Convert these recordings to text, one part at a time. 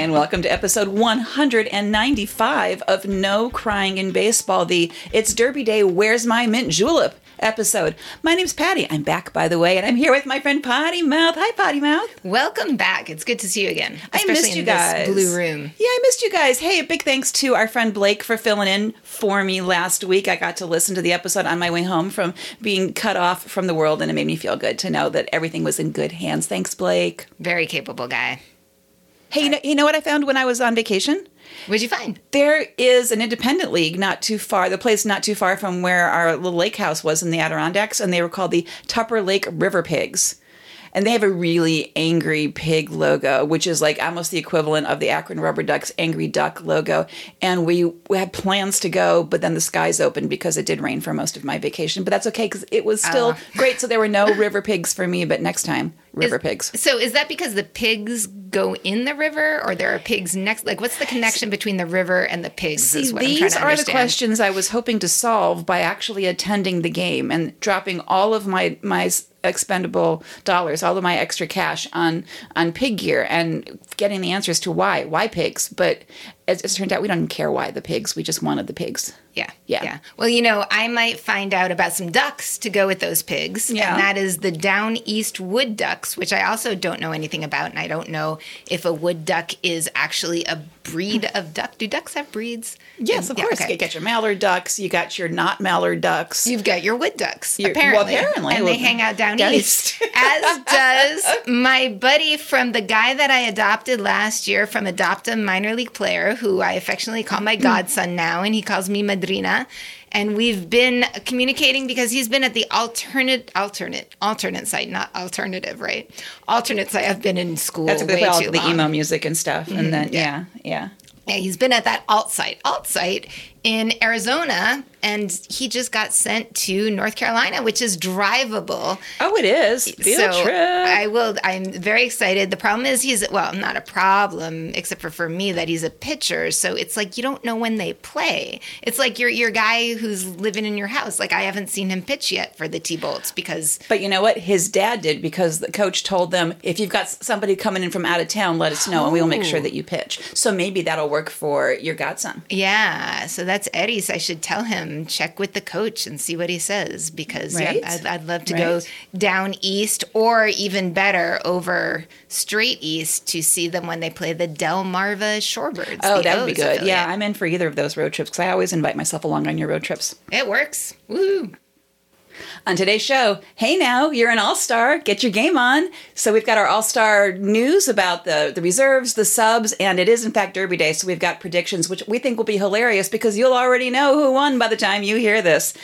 And welcome to episode 195 of No Crying in Baseball, the It's Derby Day, Where's My Mint Julep episode. My name's Patty. I'm back, by the way, and I'm here with my friend Potty Mouth. Hi, Potty Mouth. Welcome back. It's good to see you again. I missed you guys. blue room. Yeah, I missed you guys. Hey, a big thanks to our friend Blake for filling in for me last week. I got to listen to the episode on my way home from being cut off from the world, and it made me feel good to know that everything was in good hands. Thanks, Blake. Very capable guy. Hey, you know, you know what I found when I was on vacation? What'd you find? There is an independent league not too far, the place not too far from where our little lake house was in the Adirondacks, and they were called the Tupper Lake River Pigs. And they have a really angry pig logo, which is like almost the equivalent of the Akron Rubber Ducks angry duck logo. And we, we had plans to go, but then the skies opened because it did rain for most of my vacation. But that's okay because it was still Uh. great. So there were no river pigs for me, but next time, river Is- pigs. So is that because the pigs go in the river or there are pigs next like what's the connection between the river and the pigs See, is what I'm trying these are the questions I was hoping to solve by actually attending the game and dropping all of my my expendable dollars, all of my extra cash on on pig gear and getting the answers to why why pigs. But as it turned out, we don't care why the pigs. We just wanted the pigs. Yeah. Yeah. Yeah. Well, you know, I might find out about some ducks to go with those pigs. Yeah. And that is the down east wood ducks, which I also don't know anything about. And I don't know if a wood duck is actually a breed of duck. Do ducks have breeds? Yes, And- of yeah, course. okay. You got your mallard ducks. You got your not mallard ducks. You've got your wood ducks, Your- well, apparently. apparently. And they hang out down, down east. east. as does my buddy from the guy that I adopted last year from Adopt a minor league player, who I affectionately call my mm. godson now, and he calls me Madrina. And we've been communicating because he's been at the alternate, alternate, alternate site, not alternative, right? Alternate site. I've been in school That's way too the long. emo music and stuff. And mm-hmm. then yeah, yeah. Yeah, he's been at that alt site, alt site in Arizona, and he just got sent to North Carolina, which is drivable. Oh, it is field so trip. I will. I'm very excited. The problem is he's well, not a problem, except for for me that he's a pitcher. So it's like you don't know when they play. It's like your your guy who's living in your house. Like I haven't seen him pitch yet for the T Bolts because But you know what? His dad did because the coach told them if you've got somebody coming in from out of town, let us know and we will make sure Oh. that you pitch. So maybe that'll work for your godson. Yeah, so that's Eddie's. I should tell him check with the coach and see what he says because Right. yeah, I'd, I'd love to go down east or even better over straight east to see them when they play the Delmarva Shorebirds. Oh, that would be good. affiliate. Yeah, I'm in for either of those road trips because I always invite myself along on your road trips. it works. Woo! On today's show, hey now, you're an all star. Get your game on. So we've got our all star news about the, the reserves, the subs, and it is in fact Derby Day. So we've got predictions, which we think will be hilarious because you'll already know who won by the time you hear this.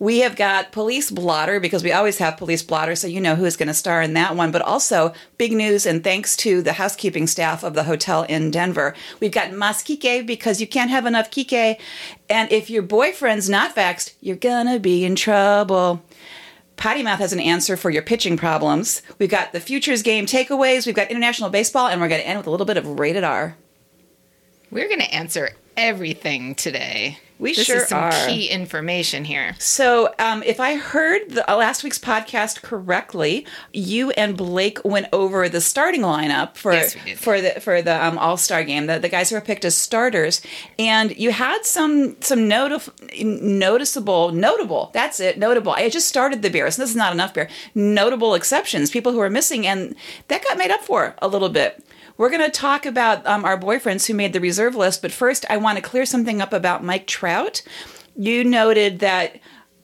We have got Police Blotter because we always have Police Blotter, so you know who's going to star in that one. But also, big news, and thanks to the housekeeping staff of the hotel in Denver, we've got Mas because you can't have enough Kike. And if your boyfriend's not vaxxed, you're going to be in trouble. Potty Mouth has an answer for your pitching problems. We've got the Futures Game takeaways, we've got international baseball, and we're going to end with a little bit of rated R. We're going to answer everything today. We this sure is some are. key information here. So, um, if I heard the, uh, last week's podcast correctly, you and Blake went over the starting lineup for Yes, for the for the um, All Star game. The, the guys who were picked as starters, and you had some some notif- noticeable notable. That's it, notable. I just started the beer, so this is not enough beer. Notable exceptions, people who are missing, and that got made up for a little bit. We're going to talk about um, our boyfriends who made the reserve list, but first, I want to clear something up about Mike Trout. You noted that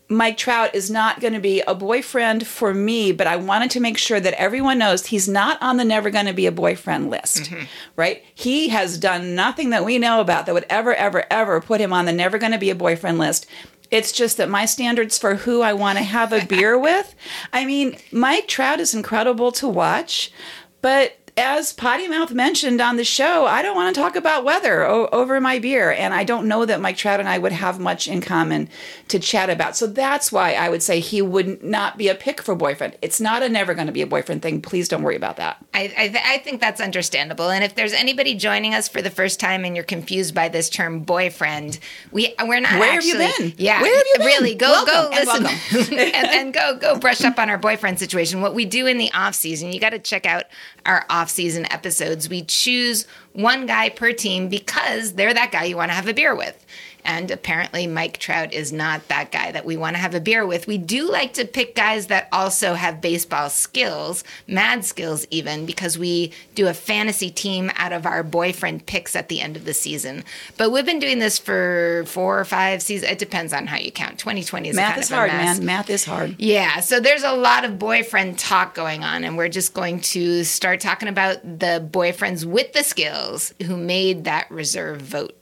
Mike Trout is not going to be a boyfriend for me, but I wanted to make sure that everyone knows he's not on the never going to be a boyfriend list, right? He has done nothing that we know about that would ever, ever, ever put him on the never going to be a boyfriend list. It's just that my standards for who I want to have a beer with. I mean, Mike Trout is incredible to watch, but as Potty Mouth mentioned on the show, I don't want to talk about weather o- over my beer. And I don't know that Mike Trout and I would have much in common to chat about. So that's why I would say he would not be a pick for boyfriend. It's not a never going to be a boyfriend thing. Please don't worry about that. I, I, th- I think that's understandable. And if there's anybody joining us for the first time and you're confused by this term boyfriend, we we're not. Where have you been? Yeah, Where have you been? Really, go Welcome go and listen and, and go go brush up on our boyfriend situation. What we do in the off season, you got to check out our off off-season episodes, we choose one guy per team because they're that guy you want to have a beer with. And apparently, Mike Trout is not that guy that we want to have a beer with. We do like to pick guys that also have baseball skills, mad skills even, because we do a fantasy team out of our boyfriend picks at the end of the season. But we've been doing this for four or five seasons. It depends on how you count. 2020 is Math is hard, man. Math is hard. Yeah, so there's a lot of boyfriend talk going on, and we're just going to start talking about the boyfriends with the skills who made that reserve vote.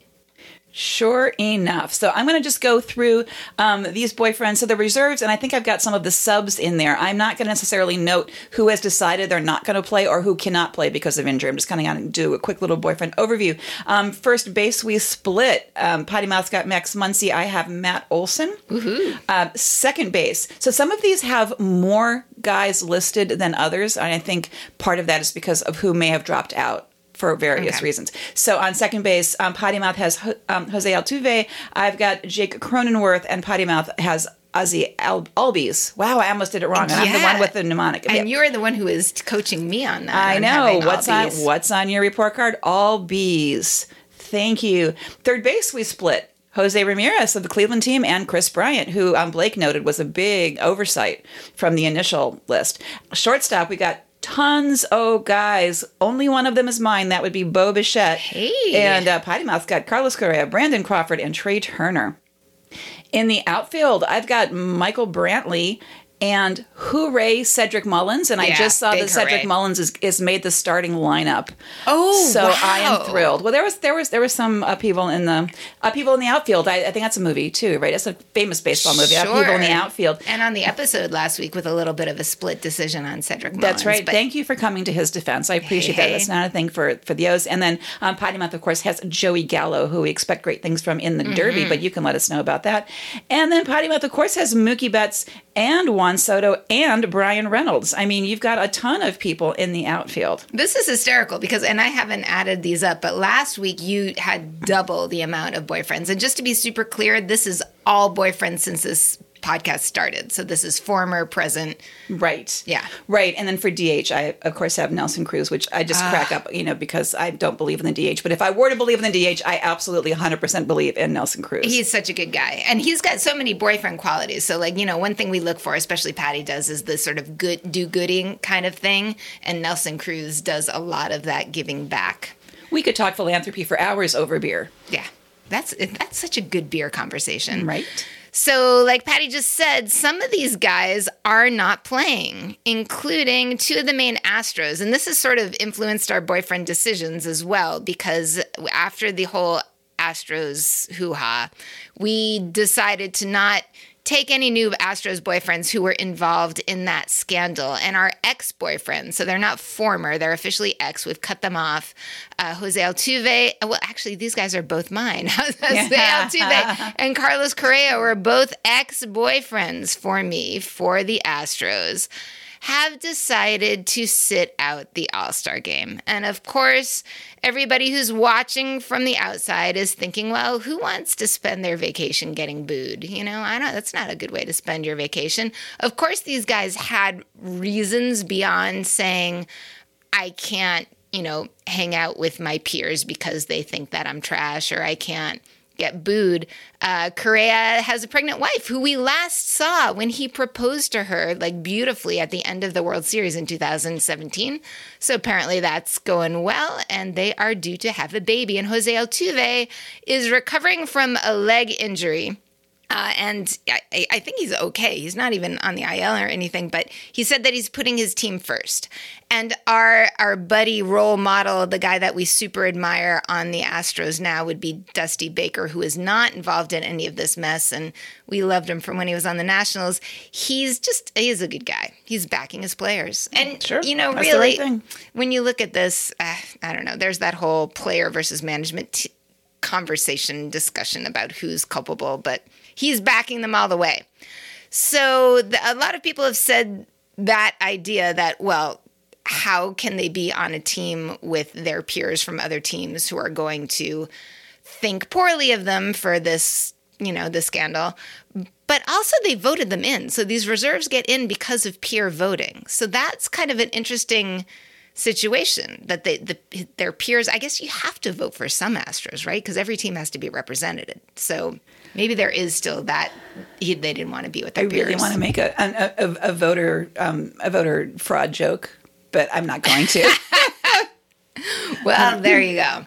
Sure enough. So I'm going to just go through um, these boyfriends. So the reserves, and I think I've got some of the subs in there. I'm not going to necessarily note who has decided they're not going to play or who cannot play because of injury. I'm just kind of going to do a quick little boyfriend overview. Um, first base, we split. Um, Potty Mouth's got Max Muncy. I have Matt Olson. Uh, second base. So some of these have more guys listed than others. And I think part of that is because of who may have dropped out for various Okay. reasons. So on second base, um, Potty Mouth has um, Jose Altuve. I've got Jake Cronenworth, and Potty Mouth has Ozzie Al- Albies. Wow, I almost did it wrong. And I'm the one with the mnemonic. And you're the one who is coaching me on that. I on know what's on what's on your report card. All bees. Thank you. Third base, we split. Jose Ramirez of the Cleveland team and Kris Bryant, who um, Blake noted was a big oversight from the initial list. Shortstop, we got tons. Oh, guys, only one of them is mine. That would be Bo Bichette. Hey. And uh, Potty Mouth got Carlos Correa, Brandon Crawford, and Trea Turner. In the outfield, I've got Michael Brantley and hooray Cedric Mullins. And I just saw that Cedric hooray. Mullins is, is made the starting lineup. Oh, so I am thrilled. Well, there was there was there was some upheaval in the upheaval in the outfield. I, I think that's a movie too, right? It's a famous baseball movie. Upheaval in the outfield. And on the episode last week with a little bit of a split decision on Cedric Mullins. That's right. Thank you for coming to his defense. I appreciate Hey, that. That's not a thing for for the O's. And then um, Potty Mouth, of course, has Joey Gallo, who we expect great things from in the Mm-hmm. Derby. But you can let us know about that. And then Potty Mouth, of course, has Mookie Betts and Juan Soto and Bryan Reynolds. I mean, you've got a ton of people in the outfield. This is hysterical because, and I haven't added these up, but last week you had double the amount of boyfriends. And just to be super clear, this is all boyfriends since this podcast started. So this is former, present. Right. Yeah. Right. And then for DH, I of course have Nelson Cruz, which I just crack Ah. up, you know, because I don't believe in the DH. But if I were to believe in the DH, I absolutely 100% believe in Nelson Cruz. He's such a good guy. And he's got so many boyfriend qualities. So, like, you know, one thing we look for, especially Patty does, is the sort of good, do gooding kind of thing. And Nelson Cruz does a lot of that giving back. we could talk philanthropy for hours over beer. Yeah. That's that's such a good beer conversation. Right. So, like Patty just said, some of these guys are not playing, including two of the main Astros. And this has sort of influenced our boyfriend decisions as well, because after the whole Astros hoo ha, we decided to not take any new Astros boyfriends who were involved in that scandal. And our ex boyfriends, so they're not former, they're officially ex, we've cut them off. Uh, Jose Altuve, well, actually, these guys are both mine. Jose Altuve and Carlos Correa were both ex boyfriends for me for the Astros. Have decided to sit out the All Star game. And of course, everybody who's watching from the outside is thinking, well, who wants to spend their vacation getting booed? You know, I don't, that's not a good way to spend your vacation. Of course, these guys had reasons beyond saying, I can't, you know, hang out with my peers because they think that I'm trash or I can't get booed. Uh, Correa has a pregnant wife who we last saw when he proposed to her, like beautifully at the end of the World Series in 2017. So apparently that's going well, and they are due to have a baby. And Jose Altuve is recovering from a leg injury. Uh, and I, I think he's okay. He's not even on the IL or anything, but he said that he's putting his team first. And our our buddy role model, the guy that we super admire on the Astros now, would be Dusty Baker, who is not involved in any of this mess. And we loved him from when he was on the Nationals. He's just he is a good guy. He's backing his players, and Sure. you know, That's really, right when you look at this, uh, I don't know. There's that whole player versus management. T- conversation discussion about who's culpable, but he's backing them all the way. So the, a lot of people have said that idea that, well, how can they be on a team with their peers from other teams who are going to think poorly of them for this, you know, the scandal? But also, they voted them in. So these reserves get in because of peer voting. So that's kind of an interesting situation that they the, their peers i guess you have to vote for some astros right? Because every team has to be represented. So maybe there is still that he, they didn't want to be with their I peers really want to make a, a, a, a voter um, a voter fraud joke, but I'm not going to. well there you go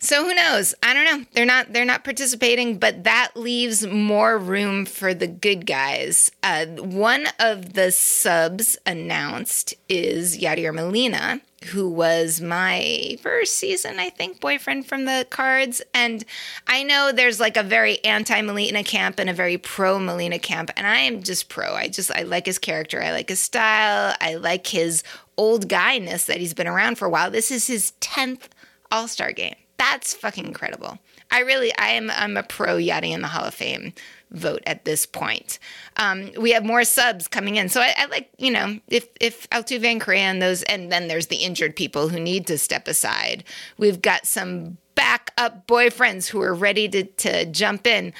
so who knows? I don't know. They're not they're not participating but that leaves more room for the good guys. Uh, one of the subs announced is yadier molina who was my first season i think boyfriend from the cards. And i know there's like a very anti molina camp and a very pro molina camp and i am just pro. I just i like his character. I like his style. I like his old guyness that he's been around for a while. This is his 10th all-star game that's fucking incredible. I really, I am, I'm a pro Yadi in the Hall of Fame vote at this point. Um, we have more subs coming in, so I, I, like, you know, if if Altuve and Correa and those, and then there's the injured people who need to step aside. We've got some backup boyfriends who are ready to to jump in.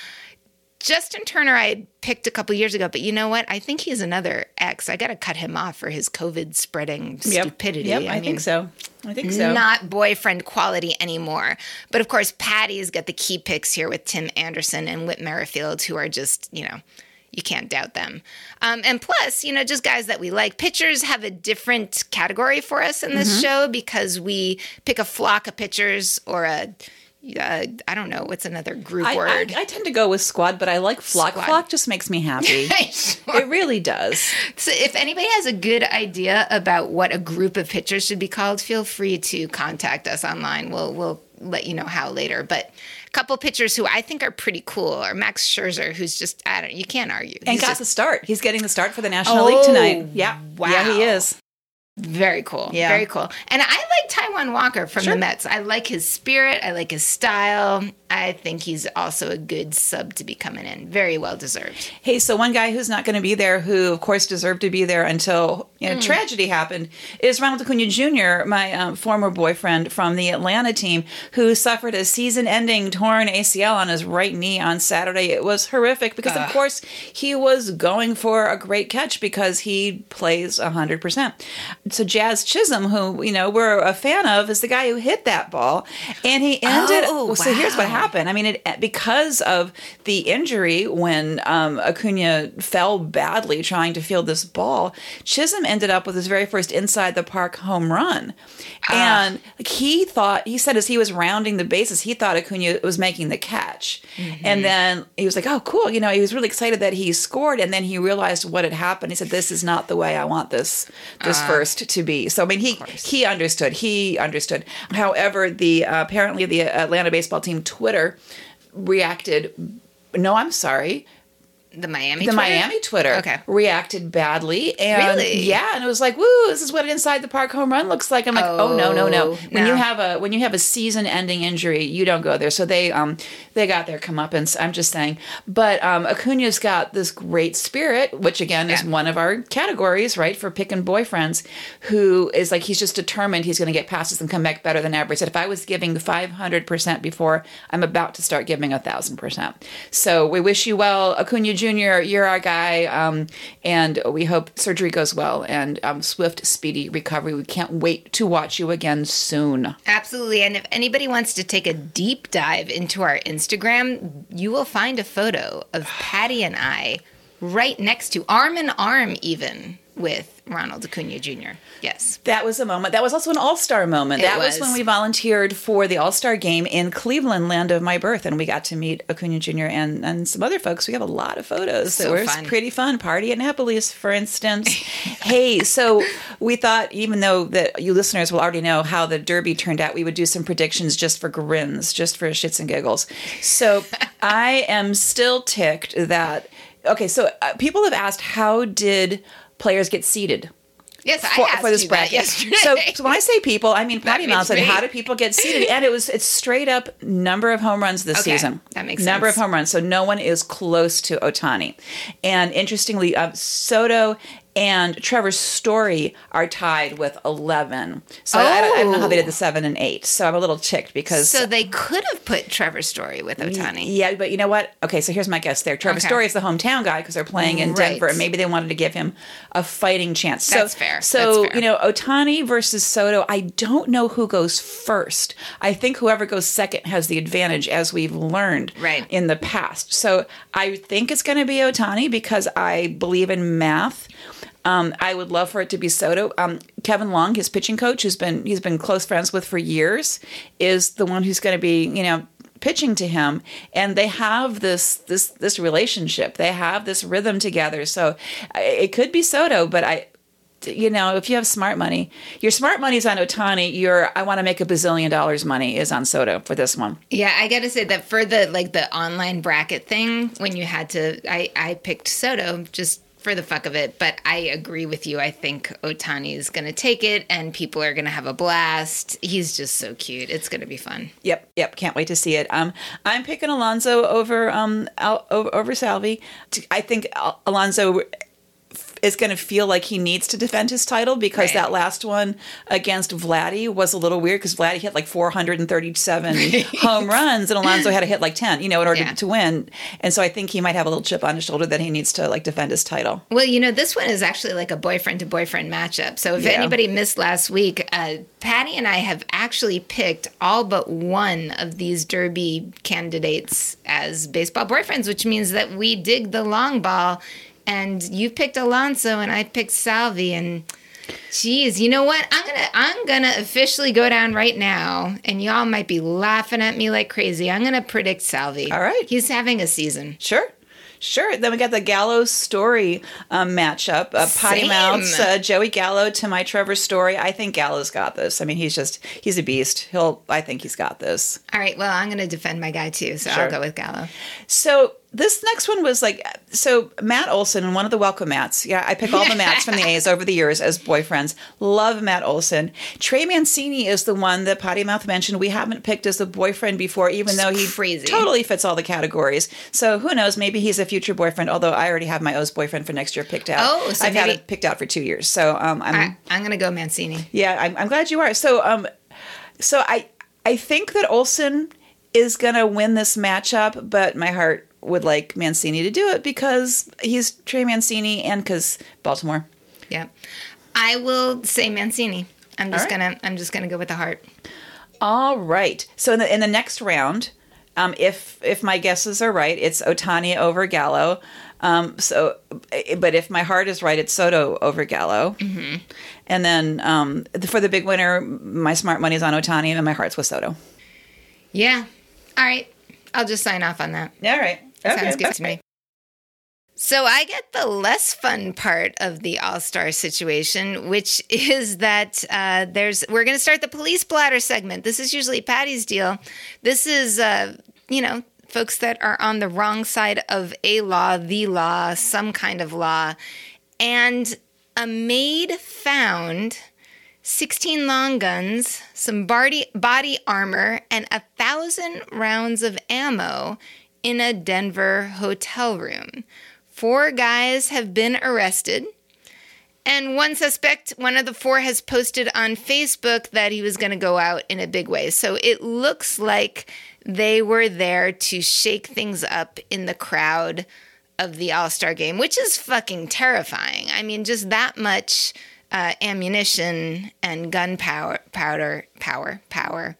Justin Turner, I had picked a couple years ago, but you know what? I think he's another ex. I got to cut him off for his COVID spreading Yep. stupidity. Yep, I, mean, think so. I think so. not boyfriend quality anymore. But of course, Patty's got the key picks here with Tim Anderson and Whit Merrifield, who are just, you know, you can't doubt them. Um, and plus, you know, just guys that we like. Pitchers have a different category for us in this show because we pick a flock of pitchers or a, uh, I don't know, what's another group I, I, word? I tend to go with squad, but I like flock. Squad. Flock just makes me happy. Sure. It really does. So if anybody has a good idea about what a group of pitchers should be called, feel free to contact us online. We'll we'll let you know how later. But a couple pitchers who I think are pretty cool are Max Scherzer, who's just I don't you can't argue. And He's got just the start. He's getting the start for the National Oh, League tonight. Yeah. wow. Yeah, he is. very cool. Yeah. Very cool. And I like Walker from Sure. the Mets. I like his spirit. I like his style. I think he's also a good sub to be coming in. Very well deserved. Hey, so one guy who's not going to be there, who of course deserved to be there until you know Hmm. tragedy happened, is Ronald Acuna Jr., my um, former boyfriend from the Atlanta team, who suffered a season-ending torn ACL on his right knee on Saturday. It was horrific because, of course, he was going for a great catch because he plays hundred percent. So Jazz Chisholm, who you know we're a fan of, is the guy who hit that ball, and he ended. Oh, so here's what happened. I mean, it because of the injury when um, Acuna fell badly trying to field this ball, Chisholm ended up with his very first inside the park home run, ah. and like, he thought he said as he was rounding the bases, he thought Acuna was making the catch, mm-hmm. and then he was like, "Oh, cool!" You know, he was really excited that he scored, and then he realized what had happened. He said, "This is not the way I want this this ah. first to be." So I mean, he he understood. He understood. However, the uh, apparently the Atlanta baseball team Twitter reacted. No, I'm sorry. The Miami The Twitter? Miami Twitter Okay. reacted badly, and Really? yeah, and it was like, "Woo! This is what an inside the park home run looks like." I'm like, "Oh, no, no, no!" Oh, When no. you have a when you have a season-ending injury, you don't go there. So they um they got their comeuppance. I'm just saying, but um, Acuna's got this great spirit, which again is one of our categories, right, for picking boyfriends. Who is like he's just determined he's going to get past this and come back better than ever. He said, "If I was giving 500 percent before, I'm about to start giving a thousand percent." So we wish you well, Acuna Jr. You're our guy, um, and we hope surgery goes well and um, swift, speedy recovery. We can't wait to watch you again soon. Absolutely. And if anybody wants to take a deep dive into our Instagram, you will find a photo of Patty and I right next to, arm in arm, even with Ronald Acuna Jr. Yes. That was a moment. That was also an all star moment. It that was. was. when we volunteered for the all star game in Cleveland, land of my birth, and we got to meet Acuna Jr. and, and some other folks. We have a lot of photos So that were fun. pretty fun. Party at Annapolis, for instance. hey, so we thought, even though that you listeners will already know how the Derby turned out, we would do some predictions just for grins, just for shits and giggles. So I am still ticked that. Okay, so uh, people have asked, how did players get seated? Yes, I for, asked for this you that bracket. yesterday. So, so when I say people, I mean Patty Mount said, "How do people get seated?" And it was it's straight up number of home runs this Okay, season. that makes sense. number sense. of home runs. So no one is close to Ohtani. And interestingly, uh, Soto and Trevor's Story are tied with 11. So I, I don't- I don't know how they did the 7 and 8. So I'm a little ticked because. So they could have put Trevor's Story with Ohtani. yeah, but you know what? Okay, so here's my guess there. Trevor's Okay. Story is the hometown guy because they're playing in Right. Denver, and maybe they wanted to give him a fighting chance. So, That's fair. So, That's fair. you know, Ohtani versus Soto, I don't know who goes first. I think whoever goes second has the advantage, as we've learned Right. in the past. So I think it's going to be Ohtani because I believe in math. Um, I would love for it to be Soto. Um, Kevin Long, his pitching coach, who's been he's been close friends with for years, is the one who's going to be you know pitching to him, and they have this this this relationship. They have this rhythm together. So it could be Soto, but I. You know, if you have smart money, your smart money's on Ohtani. Your I want to make a bazillion dollars money is on Soto for this one. Yeah, I got to say that for the like the online bracket thing, when you had to, I I picked Soto just for the fuck of it. But I agree with you. I think Ohtani is going to take it, and people are going to have a blast. He's just so cute. It's going to be fun. Yep, yep. Can't wait to see it. Um, I'm picking Alonso over um Al, over, Salvy. I think Al- Alonso is going to feel like he needs to defend his title because Right. that last one against Vladdy was a little weird because Vladdy hit like 437 home runs and Alonso had to hit like 10, you know, in order Yeah. to win. And so I think he might have a little chip on his shoulder that he needs to like defend his title. Well, you know, this one is actually like a boyfriend to boyfriend matchup. So if Yeah. anybody missed last week, uh, Patty and I have actually picked all but one of these Derby candidates as baseball boyfriends, which means that we dig the long ball. And you picked Alonso, and I picked Salvy, and. Geez, you know what? I'm gonna I'm gonna officially go down right now, and y'all might be laughing at me like crazy. I'm gonna predict Salvy. All right. he's having a season. Sure. Sure. Then we got the Gallo story um, matchup. Uh, potty Same. mouths, uh, Joey Gallo to my Trevor story. I think Gallo's got this. I mean, he's just, he's a beast. He'll, I think he's got this. All right, well, I'm gonna defend my guy too, so Sure. I'll go with Gallo. So this next one was like, so Matt Olson and one of the welcome Mats. Yeah, I pick all the Mats from the A's over the years as boyfriends. Love Matt Olson. Trey Mancini is the one that Potty Mouth mentioned we haven't picked as a boyfriend before, even though he crazy. totally fits all the categories. So who knows? Maybe he's a future boyfriend. Although I already have my O's boyfriend for next year picked out. Oh, so I've had it picked out for two years. So um, I'm I, I'm gonna go Mancini. yeah, I'm, I'm glad you are. So, um, so I I think that Olson is gonna win this matchup, but my heart would like Mancini to do it because he's Trey Mancini and because Baltimore. Yeah, I will say Mancini. I'm just right. gonna I'm just gonna go with the heart. All right. So in the in the next round, um, if if my guesses are right, it's Ohtani over Gallo. Um, so, but if my heart is right, it's Soto over Gallo. Mm-hmm. And then um, for the big winner, my smart money's on Ohtani, and my heart's with Soto. Yeah. All right. I'll just sign off on that. Yeah, All right. Sounds good to me. So I get the less fun part of the All Star situation, which is that uh, there's we're going to start the police blotter segment. This is usually Patty's deal. This is uh, you know folks that are on the wrong side of a law, the law, some kind of law, and a maid found 16 long guns, some body, body armor, and a thousand rounds of ammo in a Denver hotel room. Four guys have been arrested. And one suspect, one of the four, has posted on Facebook that he was going to go out in a big way. So it looks like they were there to shake things up in the crowd of the All Star game, which is fucking terrifying. I mean, just that much uh, ammunition and gunpowder, powder, power, power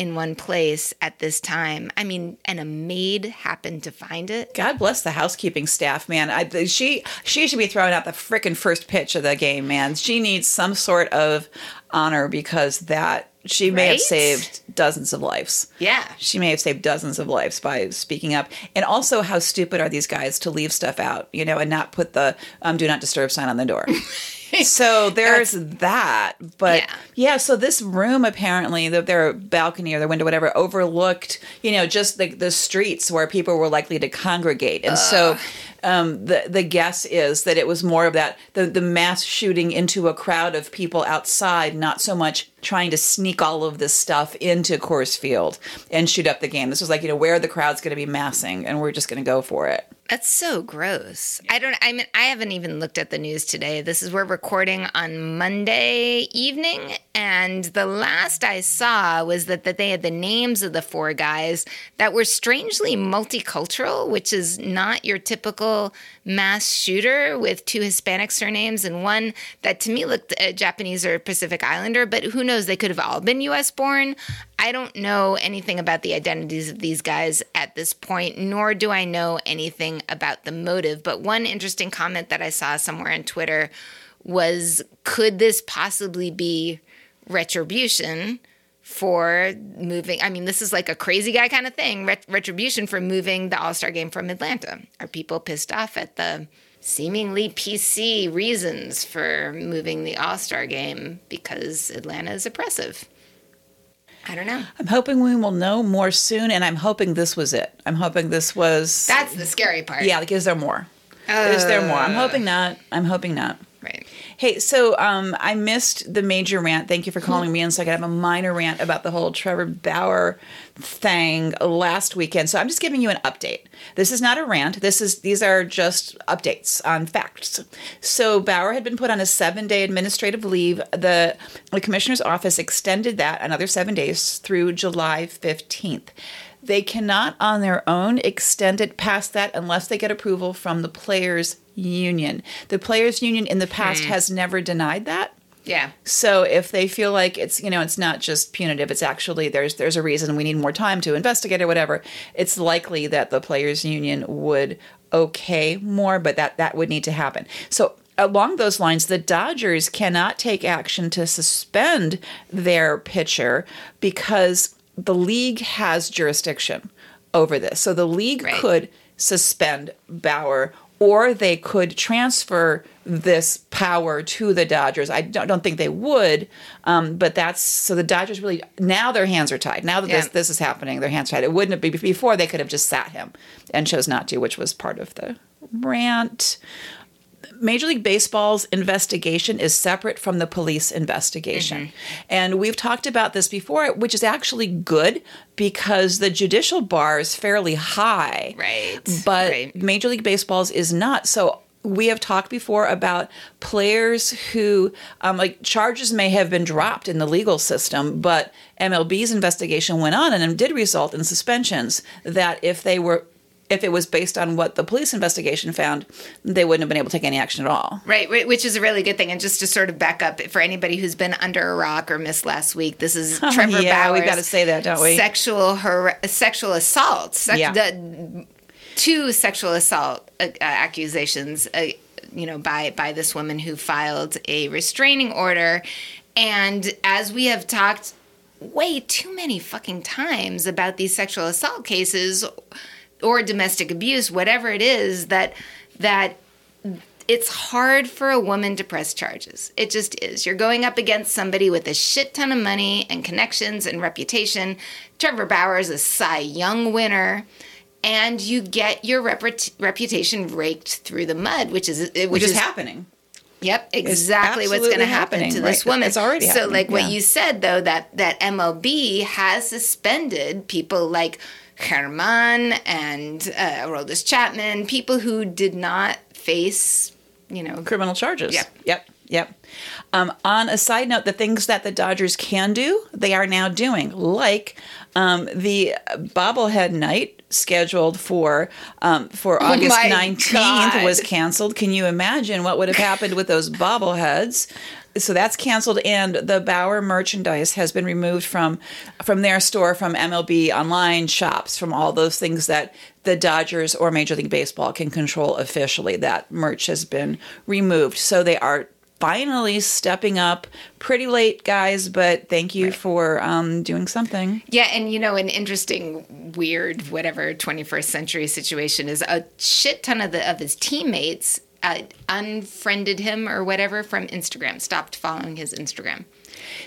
in one place at this time. I mean, and a maid happened to find it. God bless the housekeeping staff, man. I, she she should be throwing out the frickin' first pitch of the game, man. She needs some sort of honor because that she may have saved dozens of lives. Yeah. She may have saved dozens of lives by speaking up. And also, how stupid are these guys to leave stuff out, you know, and not put the um, "Do Not Disturb" sign on the door. so there's that. But Yeah. yeah. so this room apparently, the, their balcony or their window, whatever, overlooked, you know, just the, the streets where people were likely to congregate. And so um, the the guess is that it was more of that the the mass shooting into a crowd of people outside, not so much trying to sneak all of this stuff into Coors Field and shoot up the game. This was like, you know, where the crowd's going to be massing, and we're just going to go for it. That's so gross. I don't I mean I haven't even looked at the news today. This is we're recording on Monday evening and the last I saw was that that they had the names of the four guys that were strangely multicultural, which is not your typical mass shooter with two Hispanic surnames and one that to me looked uh, Japanese or Pacific Islander, but who knows they could have all been US born. I don't know anything about the identities of these guys at this point, nor do I know anything about the motive. But one interesting comment that I saw somewhere on Twitter was could this possibly be retribution for moving? I mean, this is like a crazy guy kind of thing ret- retribution for moving the All Star game from Atlanta. Are people pissed off at the seemingly PC reasons for moving the All Star game because Atlanta is oppressive? I don't know. I'm hoping we will know more soon, and I'm hoping this was it. I'm hoping this was. That's the scary part. yeah, like, is there more? is there more? I'm hoping not. I'm hoping not. Hey, so um, I missed the major rant. Thank you for calling me in so I could have a minor rant about the whole Trevor Bauer thing last weekend. So I'm just giving you an update. This is not a rant. This is these are just updates on facts. So Bauer had been put on a seven day administrative leave. The the commissioner's office extended that another seven days through July 15th. They cannot on their own extend it past that unless they get approval from the players union. The players union in the hmm. past has never denied that. Yeah. So if they feel like it's you know it's not just punitive, it's actually there's there's a reason we need more time to investigate or whatever. It's likely that the players union would okay more, but that that would need to happen. So along those lines, the Dodgers cannot take action to suspend their pitcher because the league has jurisdiction over this. So the league Right. could suspend Bauer or they could transfer this power to the Dodgers. I don't, don't think they would, um, but that's so the Dodgers really now their hands are tied. Now that this this is happening, their hands are tied. It wouldn't be before they could have just sat him and chose not to, which was part of the rant. Major League Baseball's investigation is separate from the police investigation. And we've talked about this before, which is actually good because the judicial bar is fairly high. Right, But right. Major League Baseball's is not. So we have talked before about players who, um, like, charges may have been dropped in the legal system, but MLB's investigation went on and did result in suspensions. That if they were, if it was based on what the police investigation found, they wouldn't have been able to take any action at all. Right, which is a really good thing. And just to sort of back up for anybody who's been under a rock or missed last week, this is Trevor Oh, yeah, Bauer's we've gotta say that, don't we? Sexual har- sexual assault. Sex- Yeah. the, two sexual assault uh, accusations, uh, you know, by by this woman who filed a restraining order. And as we have talked way too many fucking times about these sexual assault cases or domestic abuse, whatever it is, that that it's hard for a woman to press charges. It just is. You're going up against somebody with a shit ton of money and connections and reputation. Trevor Bauer is a Cy Young winner. And you get your reput- reputation raked through the mud, which is which, Which is is happening. Yep, exactly what's going to happen to this right. woman. It's already so, happening, like what you said though that that MLB has suspended people like Herman and uh, Aroldis Chapman, people who did not face, you know, criminal charges. Yep. Yep. Yep. Um, on a side note, the things that the Dodgers can do, they are now doing, like um, the bobblehead night scheduled for um, for August Oh nineteenth God. was canceled. Can you imagine what would have happened with those bobbleheads? So that's canceled, and the Bauer merchandise has been removed from from their store, from MLB online shops, from all those things that the Dodgers or Major League Baseball can control officially. That merch has been removed, so they are finally stepping up. Pretty late, guys, but thank you for um, doing something. Yeah, and you know, an interesting, weird, whatever 21st century situation is a shit ton of the of his teammates uh, unfriended him or whatever from Instagram, stopped following his Instagram.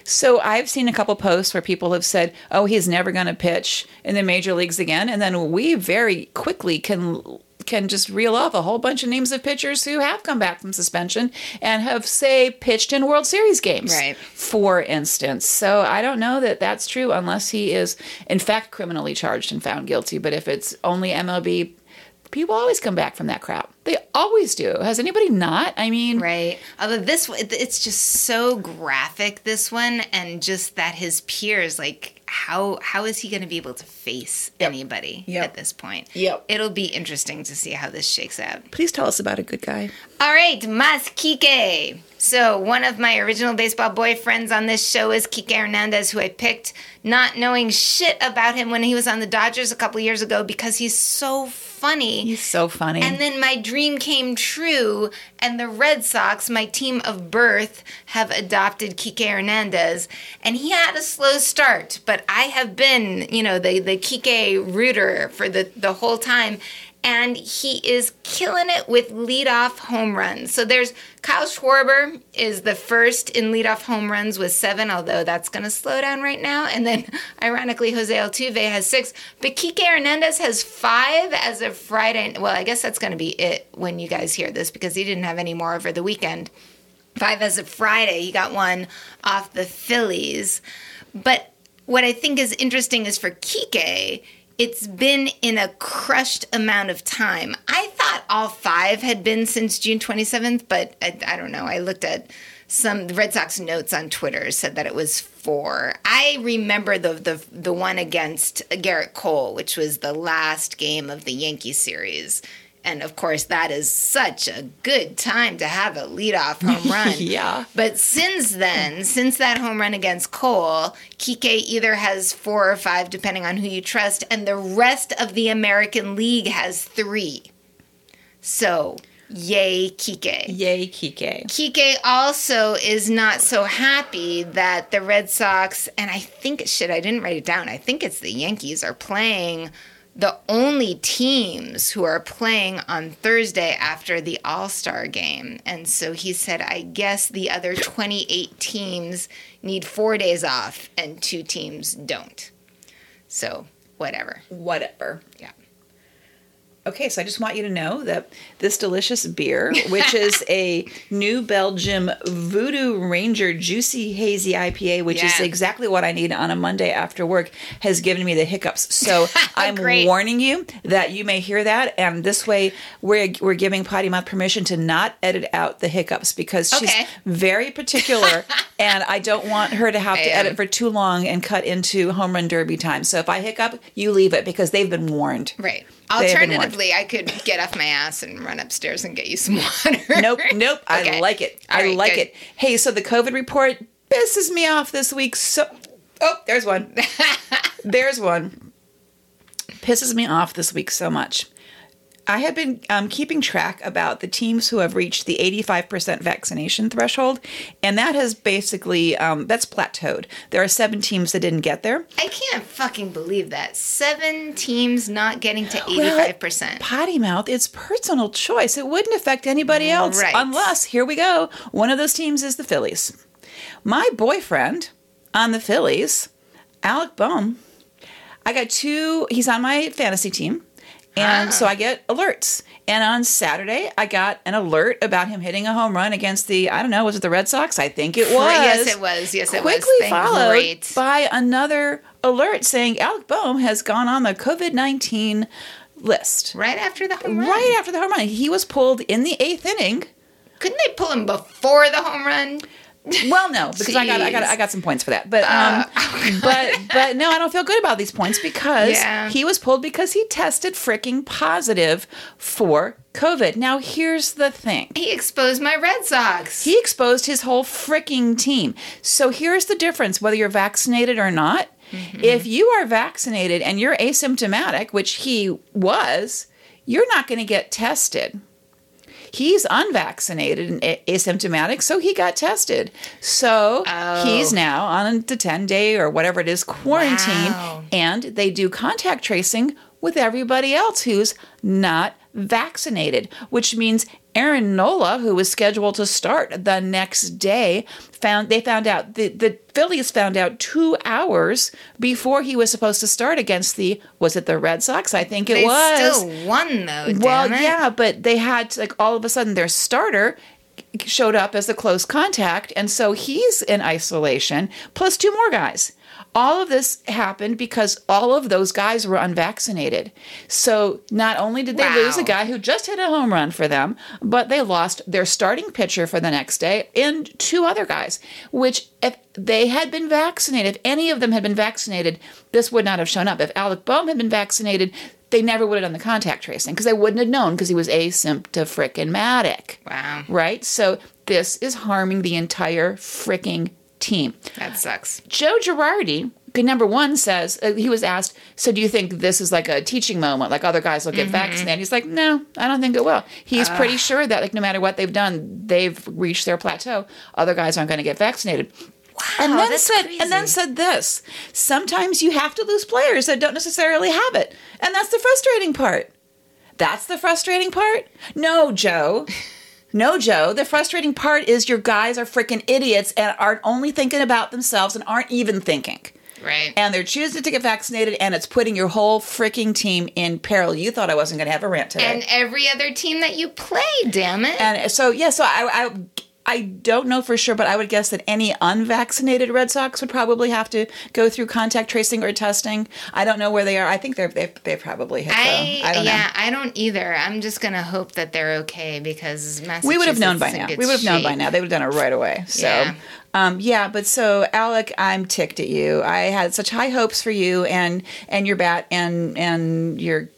So I've seen a couple posts where people have said, "Oh, he's never going to pitch in the major leagues again," and then we very quickly can can just reel off a whole bunch of names of pitchers who have come back from suspension and have say pitched in World Series games, Right. For instance, so I don't know that that's true unless he is in fact criminally charged and found guilty. But if it's only MLB People always come back from that crap. They always do. Has anybody not? I mean, Right. Although this one, it's just so graphic. This one, and just that his peers, like how how is he going to be able to face anybody Yep. at this point? Yep. It'll be interesting to see how this shakes out. please tell us about a good guy. All right, Mas Kike. So, one of my original baseball boyfriends on this show is Kike Hernandez, who I picked not knowing shit about him when he was on the Dodgers a couple years ago because he's so funny. He's so funny. And then my dream came true, and the Red Sox, my team of birth, have adopted Kike Hernandez. And he had a slow start, but I have been, you know, the, the Kike rooter for the, the whole time. And he is killing it with leadoff home runs. So there's Kyle Schwarber is the first in leadoff home runs with seven, although that's going to slow down right now. And then, ironically, Jose Altuve has six. But Kike Hernandez has five as of Friday. Well, I guess that's going to be it when you guys hear this because he didn't have any more over the weekend. Five as of Friday. He got one off the Phillies. But what I think is interesting is for Kike, it's been in a crushed amount of time. I thought all five had been since June 27th, but I, I don't know. I looked at some Red Sox notes on Twitter said that it was four. I remember the the the one against Gerrit Cole, which was the last game of the Yankee series. And of course, that is such a good time to have a leadoff home run. Yeah. But since then, since that home run against Cole, Kike either has four or five, depending on who you trust, and the rest of the American League has three. So, yay, Kike. Yay, Kike. Kike also is not so happy that the Red Sox, and I think, shit, I didn't write it down. I think it's the Yankees are playing the only teams who are playing on Thursday after the All Star game. And so he said, I guess the other 28 teams need four days off and two teams don't. So, whatever. Whatever. Yeah. Okay, so I just want you to know that this delicious beer, which is a New Belgium Voodoo Ranger Juicy Hazy IPA, which is exactly what I need on a Monday after work, has given me the hiccups. So I'm warning you that you may hear that, and this way we're we're giving Potty Mouth permission to not edit out the hiccups because she's Okay. very particular, and I don't want her to have I to am. edit for too long and cut into home run derby time. So if I hiccup, you leave it because they've been warned. Right. I'll they have been I could get off my ass and run upstairs and get you some water. Nope, nope. I like it. I right, like good. it. Hey, so the COVID report pisses me off this week. So, oh, there's one. there's one. Pisses me off this week so much. I have been um, keeping track about the teams who have reached the 85% vaccination threshold, and that has basically um, that's plateaued. There are seven teams that didn't get there. I can't fucking believe that. Seven teams not getting to 85%. Potty mouth, it's personal choice. It wouldn't affect anybody else Right. unless, here we go, one of those teams is the Phillies. My boyfriend on the Phillies, Alec Bohm, I got two, he's on my fantasy team. And Ah. so I get alerts. And on Saturday, I got an alert about him hitting a home run against the, I don't know, was it the Red Sox? I think it was. Yes, it was. Yes, it was. Quickly followed great. by another alert saying Alec Bohm has gone on the COVID 19 list. Right after the home run. Right after the home run. He was pulled in the eighth inning. Couldn't they pull him before the home run? Well, no, because I got I got I got some points for that. But um but but no, I don't feel good about these points because Yeah. he was pulled because he tested freaking positive for COVID. Now here's the thing. He exposed my Red Sox. He exposed his whole freaking team. So here's the difference whether you're vaccinated or not. If you are vaccinated and you're asymptomatic, which he was, you're not going to get tested. He's unvaccinated and asymptomatic, so he got tested. So Oh. he's now on the 10 day or whatever it is quarantine, Wow. and they do contact tracing with everybody else who's not vaccinated, which means Aaron Nola, who was scheduled to start the next day, found they found out the, the Phillies found out two hours before he was supposed to start against the was it the Red Sox? I think it they was. still won though. well, yeah, but they had to, like all of a sudden their starter showed up as a close contact, and so he's in isolation, plus two more guys. All of this happened because all of those guys were unvaccinated. So not only did they Wow. lose a guy who just hit a home run for them, but they lost their starting pitcher for the next day and two other guys, which if they had been vaccinated, if any of them had been vaccinated, this would not have shown up. If Alec Bohm had been vaccinated, they never would have done the contact tracing because they wouldn't have known because he was asymptomatic. Wow. Right? So this is harming the entire freaking team. That sucks. Joe Girardi, number one, says uh, he was asked, "So do you think this is like a teaching moment, like other guys will get vaccinated?" He's like, "No, I don't think it will." He's pretty sure that like no matter what they've done, they've reached their plateau. Other guys aren't going to get vaccinated. Wow, and then said, and then said this: sometimes you have to lose players that don't necessarily have it, and that's the frustrating part. That's the frustrating part. No, Joe. No, Joe. The frustrating part is your guys are freaking idiots and aren't only thinking about themselves and aren't even thinking. Right. And they're choosing to get vaccinated, and it's putting your whole freaking team in peril. You thought I wasn't going to have a rant today. and every other team that you play, damn it. And so yeah, so I, I don't know for sure, but I would guess that any unvaccinated Red Sox would probably have to go through contact tracing or testing. I don't know where they are. I think they're they they probably hit the. I, I don't yeah, know. I don't either. I'm just gonna hope that they're okay because Massachusetts We would have known by now. We would have known by now. They would have done it right away. So. Yeah. Um, yeah, but so Alec, I'm ticked at you. I had such high hopes for you and and your bat and and your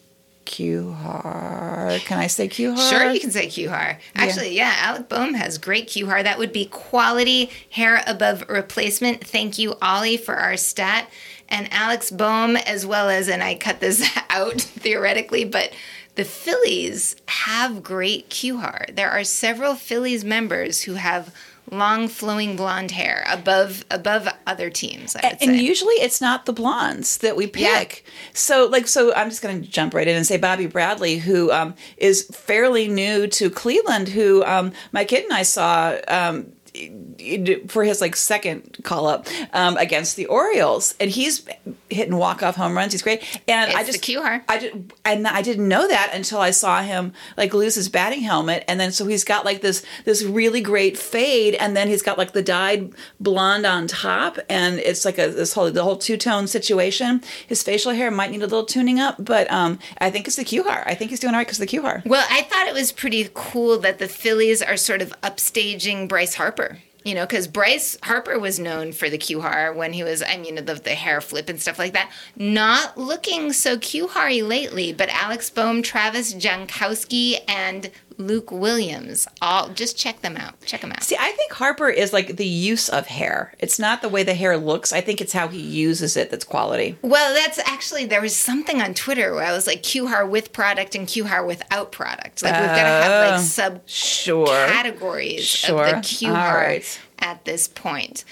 QHAR. Can I say QHAR? Sure, you can say QHAR. Actually, yeah. Alec Bohm has great QHAR. That would be quality hair above replacement. Thank you, Ollie, for our stat. And Alex Bohm, as well as, and I cut this out theoretically, but the Phillies have great QHAR. There are several Phillies members who have long flowing blonde hair above above other teams. I would and say. usually it's not the blondes that we pick. So like so I'm just going to jump right in and say Bobby Bradley who um, is fairly new to Cleveland who um, my kid and I saw um, for his like second call up um, against the Orioles and he's hitting walk off home runs he's great and I just the. I did and I didn't know that until I saw him like lose his batting helmet and then so he's got like this this really great fade and then he's got like the dyed blonde on top and it's like a this whole the whole two tone situation. His facial hair might need a little tuning up, but um I think it's the QR. I think he's doing all right because the QR. Well, I thought it was pretty cool that the Phillies are sort of upstaging Bryce Harper. You know, because Bryce Harper was known for the QHAR when he was, I mean, the, the hair flip and stuff like that. Not looking so QHAR lately, but Alex Bohm, Travis Jankowski, and Luke Williams, all just check them out. Check them out. See, I think Harper is like the use of hair. It's not the way the hair looks. I think it's how he uses it that's quality. Well, that's actually there was something on Twitter where I was like QHAR with product and QHAR without product. Like we've got to have like Oh, sub Sure. categories Sure. of the QHAR All right. at this point.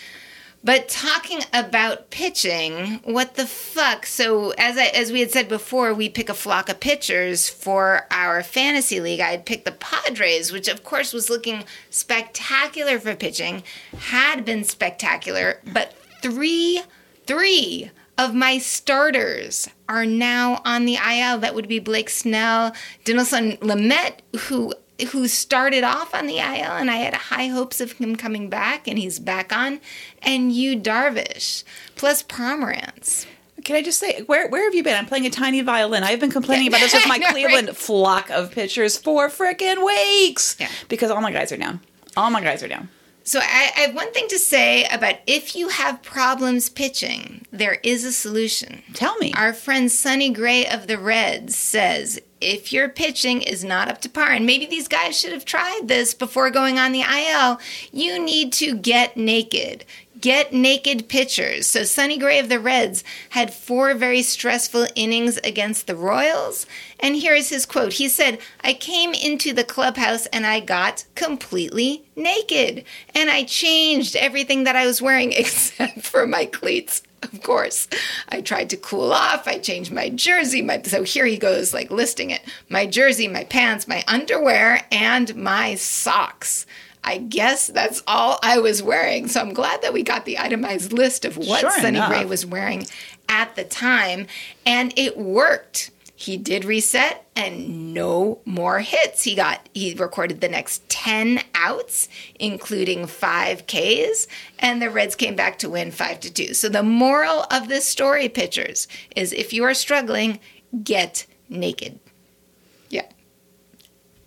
But talking about pitching, what the fuck? So as I, as we had said before, we pick a flock of pitchers for our fantasy league. I had picked the Padres, which of course was looking spectacular for pitching, had been spectacular, but three three of my starters are now on the IL. That would be Blake Snell, Dinelson Lamet, who who started off on the IL, and I had high hopes of him coming back, and he's back on, and Yu Darvish, plus Pomeranz. Can I just say, where where have you been? I'm playing a tiny violin. I've been complaining about this with my know, Cleveland right? flock of pitchers for frickin' weeks. Yeah. Because all my guys are down. All my guys are down. So I, I have one thing to say about if you have problems pitching, there is a solution. Tell me. Our friend Sonny Gray of the Reds says if your pitching is not up to par, and maybe these guys should have tried this before going on the IL, you need to get naked. Get naked pitchers. So Sonny Gray of the Reds had four very stressful innings against the Royals. And here is his quote. He said, I came into the clubhouse and I got completely naked. And I changed everything that I was wearing except for my cleats. Of course, I tried to cool off. I changed my jersey. My, so here he goes, like listing it my jersey, my pants, my underwear, and my socks. I guess that's all I was wearing. So I'm glad that we got the itemized list of what Sure Sonny enough. Gray was wearing at the time. And it worked. he did reset and no more hits. He got he recorded the next 10 outs including 5 Ks and the Reds came back to win 5 to 2. So the moral of this story pitchers is if you are struggling, get naked.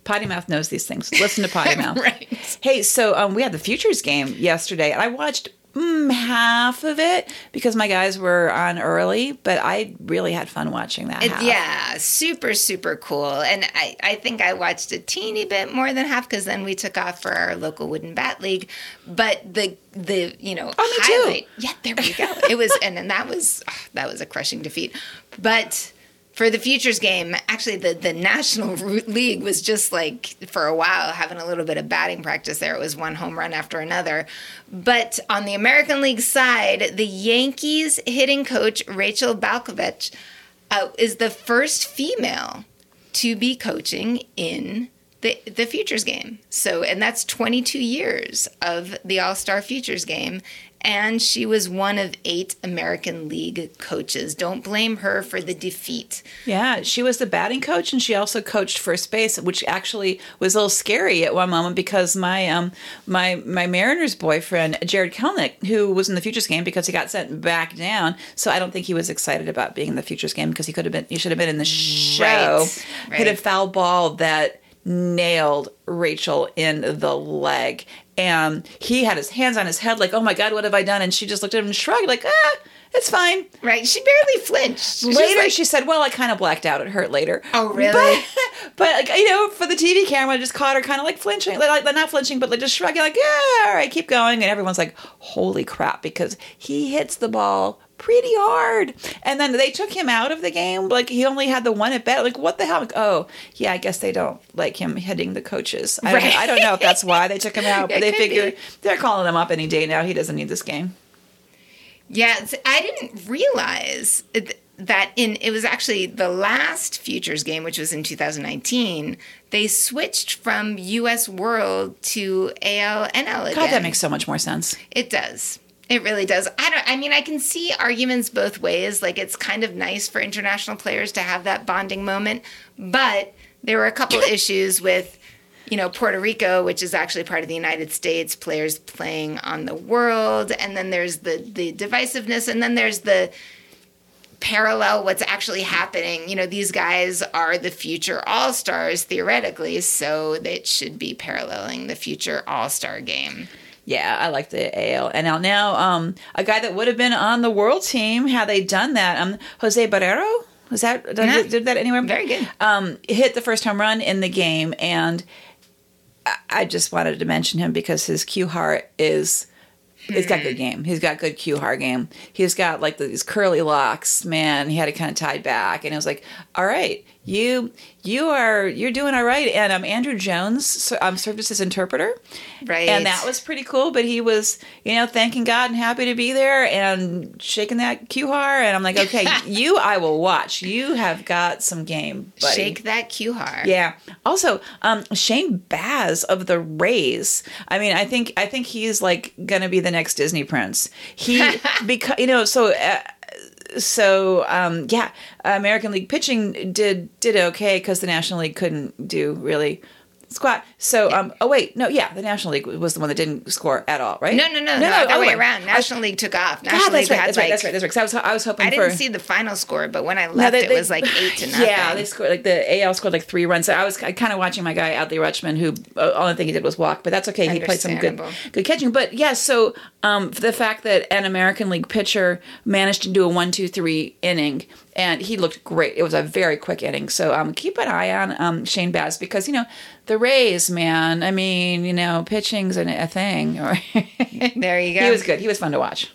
Potty Mouth knows these things. Listen to Potty Mouth. right. Hey, so um, we had the Futures game yesterday, and I watched mm, half of it because my guys were on early, but I really had fun watching that. It- half. yeah, super, super cool. And I, I think I watched a teeny bit more than half because then we took off for our local wooden bat league. But the the you know Oh, me too. yeah, there we go. it was, and then that was ah, that was a crushing defeat. But for the futures game, actually, the the National League was just like for a while having a little bit of batting practice. There, it was one home run after another. But on the American League side, the Yankees hitting coach Rachel Balkovec uh, is the first female to be coaching in the the futures game. So, and that's 22 years of the All Star Futures game. And she was one of eight American League coaches. Don't blame her for the defeat. Yeah, she was the batting coach, and she also coached first base, which actually was a little scary at one moment because my um my my Mariners boyfriend Jarred Kelenic, who was in the Futures game because he got sent back down, so I don't think he was excited about being in the Futures game because he could have been he should have been in the show. Right, Hit a foul ball that nailed Rachel in the leg. And he had his hands on his head, like, "Oh my God, what have I done?" And she just looked at him and shrugged, like, "Ah, it's fine." Right? She barely flinched. Later like- she said well i kind of blacked out it hurt later Oh, really? but, but like you know for the tv camera I just caught her kind of like flinching like, not flinching but like just shrugging like yeah all right keep going and everyone's like holy crap because he hits the ball pretty hard and then they took him out of the game like he only had the one at bat like what the hell like, oh yeah i guess they don't like him hitting the coaches I, Right. don't, I don't know if that's why they took him out but they figure be. they're calling him up any day now he doesn't need this game Yeah, I didn't realize that in it was actually the last futures game, which was in 2019. They switched from U.S. World to AL NL again. god that makes so much more sense It does. It really does. I don't. I mean, I can see arguments both ways. Like it's kind of nice for international players to have that bonding moment, but there were a couple issues with, you know, Puerto Rico, which is actually part of the United States, players playing on the world, and then there's the the divisiveness, and then there's the parallel what's actually happening. You know, these guys are the future all stars theoretically, so it should be paralleling the future all star game. Yeah, I like the AL. And now, now um, a guy that would have been on the world team had they done that. Um, Jose Barrero was that did, Yeah. did that anywhere? Very good. Um, hit the first home run in the game, and I, I just wanted to mention him because his Q heart is. He's got good game. He's got good Q heart game. He's got like these curly locks, man. He had it kind of tied back, and it was like, all right, you you are you're doing all right. And um, Andrew Jones so, um, served as his interpreter, Right. and that was pretty cool. But he was, you know, thanking God and happy to be there and shaking that QHAR. And I'm like, okay, you, I will watch. You have got some game, buddy. Shake that Q hard. Yeah. Also, um, Shane Baz of the Rays. I mean, I think I think he's like gonna be the next Disney prince. He because you know so. Uh, so um, yeah, American League pitching did did okay because the National League couldn't do really squat. So um, oh wait, no, yeah, the National League was the one that didn't score at all, right? No, no, no, no, other other way way. around. I- National League took off. National God, League right, had that's right, that's right, that's right. 'Cause I was, I was hoping I didn't for. see the final score, but when I No, left, they- it was like eight to nothing. Yeah, they scored like the AL scored like three runs. So I was kind of watching my guy Adley Rutschman, who uh, only thing he did was walk, but that's okay. He played some good good catching. But yeah, so um, the fact that an American League pitcher managed to do a one, two, three inning, and he looked great. It was a very quick inning. So um, keep an eye on um, Shane Baz because you know the Rays, man. I mean, you know, pitching's an, a thing. There you go. he was good. He was fun to watch.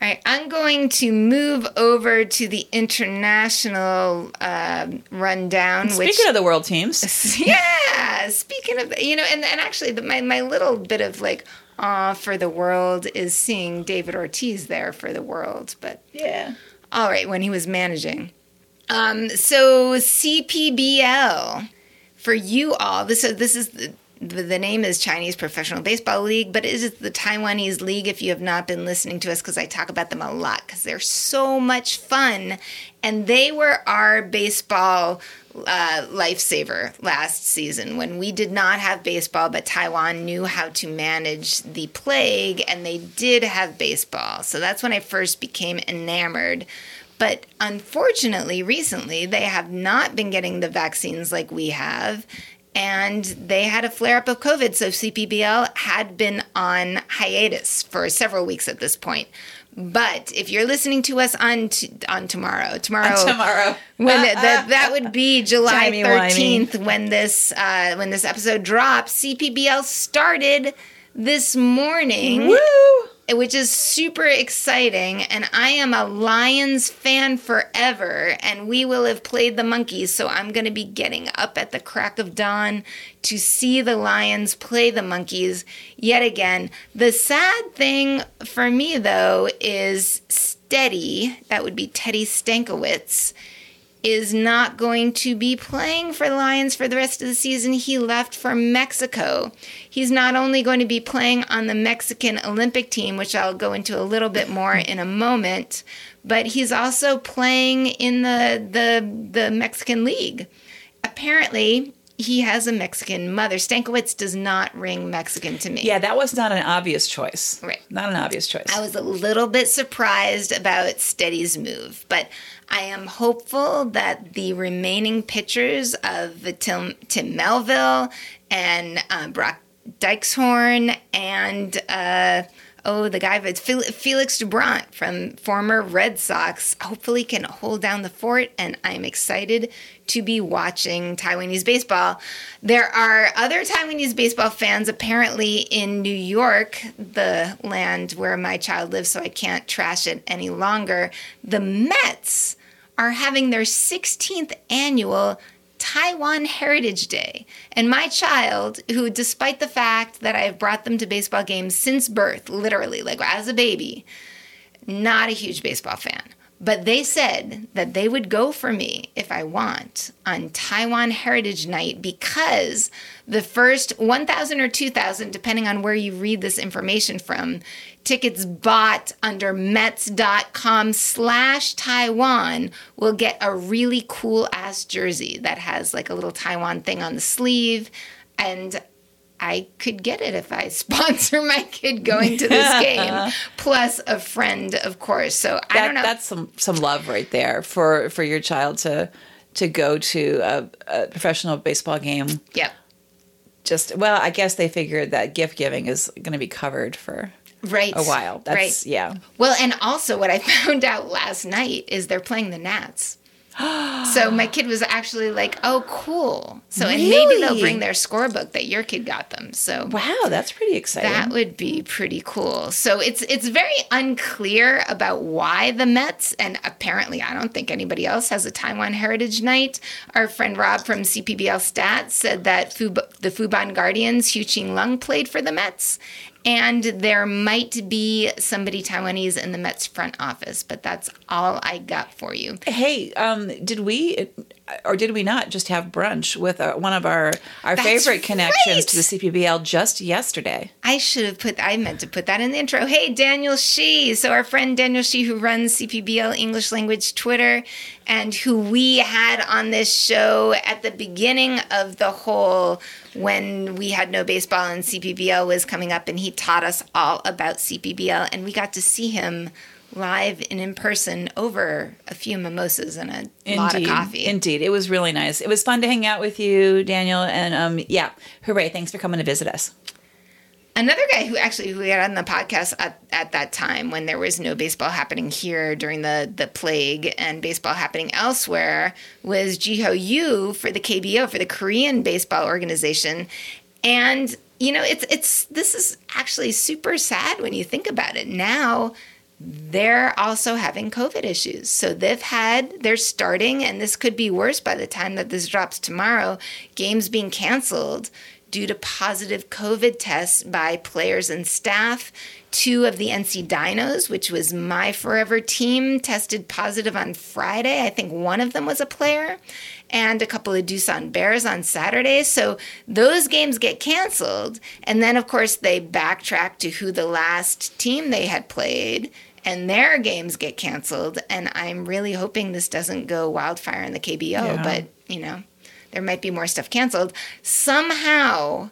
All right, I'm going to move over to the international um rundown. Speaking which, of the world teams, yeah, speaking of, you know, and, and actually, the, my, my little bit of like, awe for the world is seeing David Ortiz there for the world. But yeah. All right, when he was managing. Um, so CPBL for you all. This is this is the, name is Chinese Professional Baseball League, but it is the Taiwanese league if you have not been listening to us because I talk about them a lot because they're so much fun. And they were our baseball uh, lifesaver last season when we did not have baseball, but Taiwan knew how to manage the plague and they did have baseball. So that's when I first became enamored. But unfortunately, recently, they have not been getting the vaccines like we have. And they had a flare up of COVID. So CPBL had been on hiatus for several weeks at this point. But if you're listening to us on t- on tomorrow, tomorrow, Tomorrow. when the, the, that would be July thirteenth when this uh, when this episode drops. CPBL started this morning, Woo! Which is super exciting. And I am a Lions fan forever, and we will have played the Monkeys. So I'm going to be getting up at the crack of dawn to see the Lions play the Monkeys yet again. The sad thing for me, though, is Steady, that would be Teddy Stankiewicz, is not going to be playing for the Lions for the rest of the season. He left for Mexico. He's not only going to be playing on the Mexican Olympic team, which I'll go into a little bit more in a moment, but he's also playing in the the the Mexican League. Apparently, he has a Mexican mother. Stankiewicz does not ring Mexican to me. Yeah, that was not an obvious choice. Right. Not an obvious choice. I was a little bit surprised about Steady's move, but I am hopeful that the remaining pitchers of Tim, Tim Melville and uh, Brock Dykxhoorn and uh, oh, the guy Felix Doubront from former Red Sox hopefully can hold down the fort, and I'm excited to be watching Taiwanese baseball. There are other Taiwanese baseball fans apparently in New York, the land where my child lives, so I can't trash it any longer. The Mets are having their 16th annual Taiwan Heritage Day. And my child, who, despite the fact that I've brought them to baseball games since birth, literally, like as a baby, not a huge baseball fan. But they said that they would go for me if I want on Taiwan Heritage Night because the first 1,000 or 2,000, depending on where you read this information from, tickets bought under Mets.com slash Taiwan will get a really cool ass jersey that has like a little Taiwan thing on the sleeve. And I could get it if I sponsor my kid going to this game, plus a friend, of course. So I that, don't know. That's some some love right there for for your child to to go to a, a professional baseball game. yep. Just well, I guess they figured that gift giving is going to be covered for Right. a while. That's right. yeah. Well, and also what I found out last night is they're playing the Nats. So my kid was actually like, "Oh, cool!" So and maybe they'll bring their scorebook that your kid got them. So Wow, that's pretty exciting. That would be pretty cool. So it's it's very unclear about why the Mets and apparently I don't think anybody else has a Taiwan Heritage Night. Our friend Rob from CPBL Stats said that Fub- the Fubon Guardians, Hu Chin Lung played for the Mets. And there might be somebody Taiwanese in the Mets front office, but that's all I got for you. Hey, um, did we or did we not just have brunch with uh, one of our our That's favorite connections right. to the CPBL just yesterday? I should have put I meant to put that in the intro. Hey, Daniel Shee. So our friend Daniel Shee who runs CPBL English Language Twitter and who we had on this show at the beginning of the whole when we had no baseball and CPBL was coming up and he taught us all about CPBL and we got to see him live and in person over a few mimosas and a lot of coffee. Indeed, it was really nice. It was fun to hang out with you, Daniel, and um, yeah, hooray! Thanks for coming to visit us. Another guy who actually we had on the podcast at, at that time when there was no baseball happening here during the, the plague and baseball happening elsewhere was Jiho Yu for the KBO for the Korean baseball organization. And you know, it's it's this is actually super sad when you think about it. Now they're also having COVID issues. So they've had, they're starting, and this could be worse by the time that this drops tomorrow, games being canceled due to positive COVID tests by players and staff. Two of the NC Dinos, which was my forever team, tested positive on Friday. I think one of them was a player, and a couple of Doosan Bears on Saturday. So those games get canceled. And then, of course, they backtrack to who the last team they had played and their games get canceled. And I'm really hoping this doesn't go wildfire in the KBO, Yeah. but you know, there might be more stuff canceled. Somehow,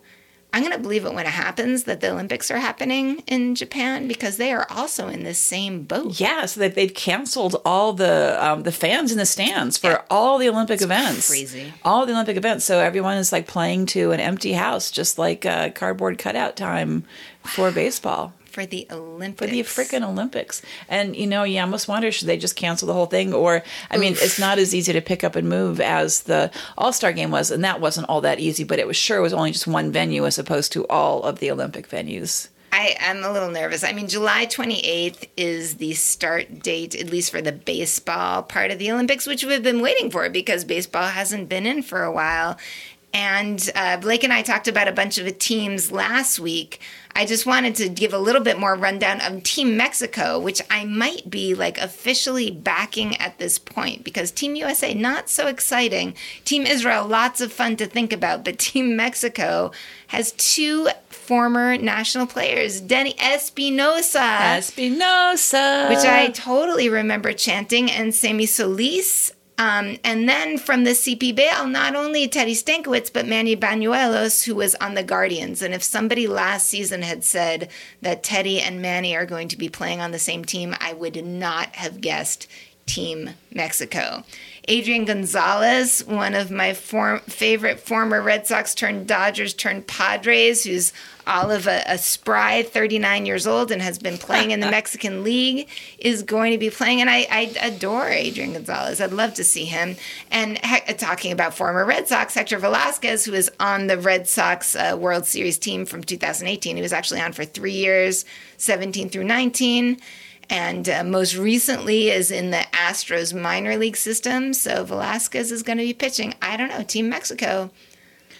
I'm going to believe it when it happens that the Olympics are happening in Japan because they are also in this same boat. Yeah, so that they've canceled all the um, the fans in the stands for Yeah. all the Olympic events. crazy. All the Olympic events. So everyone is like playing to an empty house, just like uh, cardboard cutout time for baseball. For the Olympics. For the freaking Olympics. And, you know, you almost wonder should they just cancel the whole thing? Or, I mean, it's not as easy to pick up and move as the All Star game was. And that wasn't all that easy, but it was sure was only just one venue as opposed to all of the Olympic venues. I am a little nervous. I mean, July 28th is the start date, at least for the baseball part of the Olympics, which we've been waiting for because baseball hasn't been in for a while. And uh, Blake and I talked about a bunch of teams last week. I just wanted to give a little bit more rundown of Team Mexico, which I might be like officially backing at this point because Team USA, not so exciting. Team Israel, lots of fun to think about. But Team Mexico has two former national players, Danny Espinosa, Espinosa. which I totally remember chanting, and Sammy Solis. Um, and then from the CPBL, not only Teddy Stankiewicz, but Manny Banuelos, who was on the Guardians. And if somebody last season had said that Teddy and Manny are going to be playing on the same team, I would not have guessed Team Mexico. Adrian Gonzalez, one of my form, favorite former Red Sox turned Dodgers turned Padres, who's all of a, a spry 39 years old and has been playing in the Mexican League, is going to be playing. And I, I adore Adrian Gonzalez. I'd love to see him. And heck, talking about former Red Sox, Hector Velazquez, who is on the Red Sox uh, World Series team from 2018. He was actually on for three years, 17 through 19 and uh, most recently is in the Astros minor league system. So Velazquez is going to be pitching. I don't know, Team Mexico.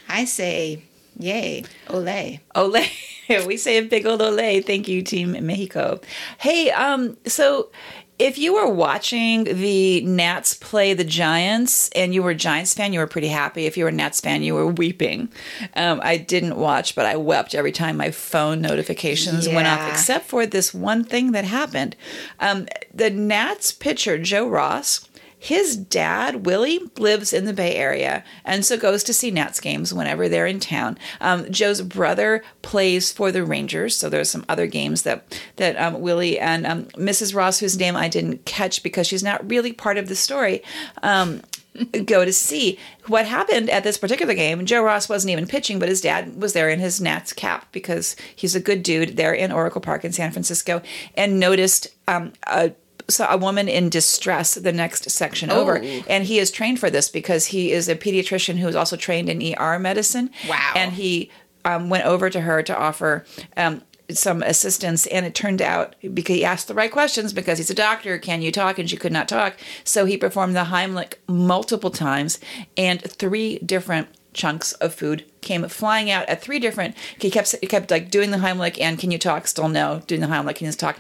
I say, yay, ole. Ole. we say a big old ole. Thank you, Team Mexico. Hey, um, so if you were watching the Nats play the Giants and you were a Giants fan, you were pretty happy. If you were a Nats fan, you were weeping. Um, I didn't watch, but I wept every time my phone notifications went off, except for this one thing that happened. Um, the Nats pitcher, Joe Ross, his dad, Willie, lives in the Bay Area and so goes to see Nats games whenever they're in town. Um, Joe's brother plays for the Rangers, so there's some other games that that um, Willie and um, Mrs. Ross, whose name I didn't catch because she's not really part of the story. Um, go to see what happened at this particular game. Joe Ross wasn't even pitching, but his dad was there in his Nats cap because he's a good dude there in Oracle Park in San Francisco and noticed um, a saw a woman in distress the next section over. And he is trained for this because he is a pediatrician who is also trained in er medicine. Wow. and he um, went over to her to offer um, some assistance. And it turned out because he asked the right questions because he's a doctor can you talk? And she could not talk. So he performed the heimlich multiple times and three different chunks of food came flying out at three different he kept he kept like doing the heimlich and can you talk? Still no doing the heimlich can you talk?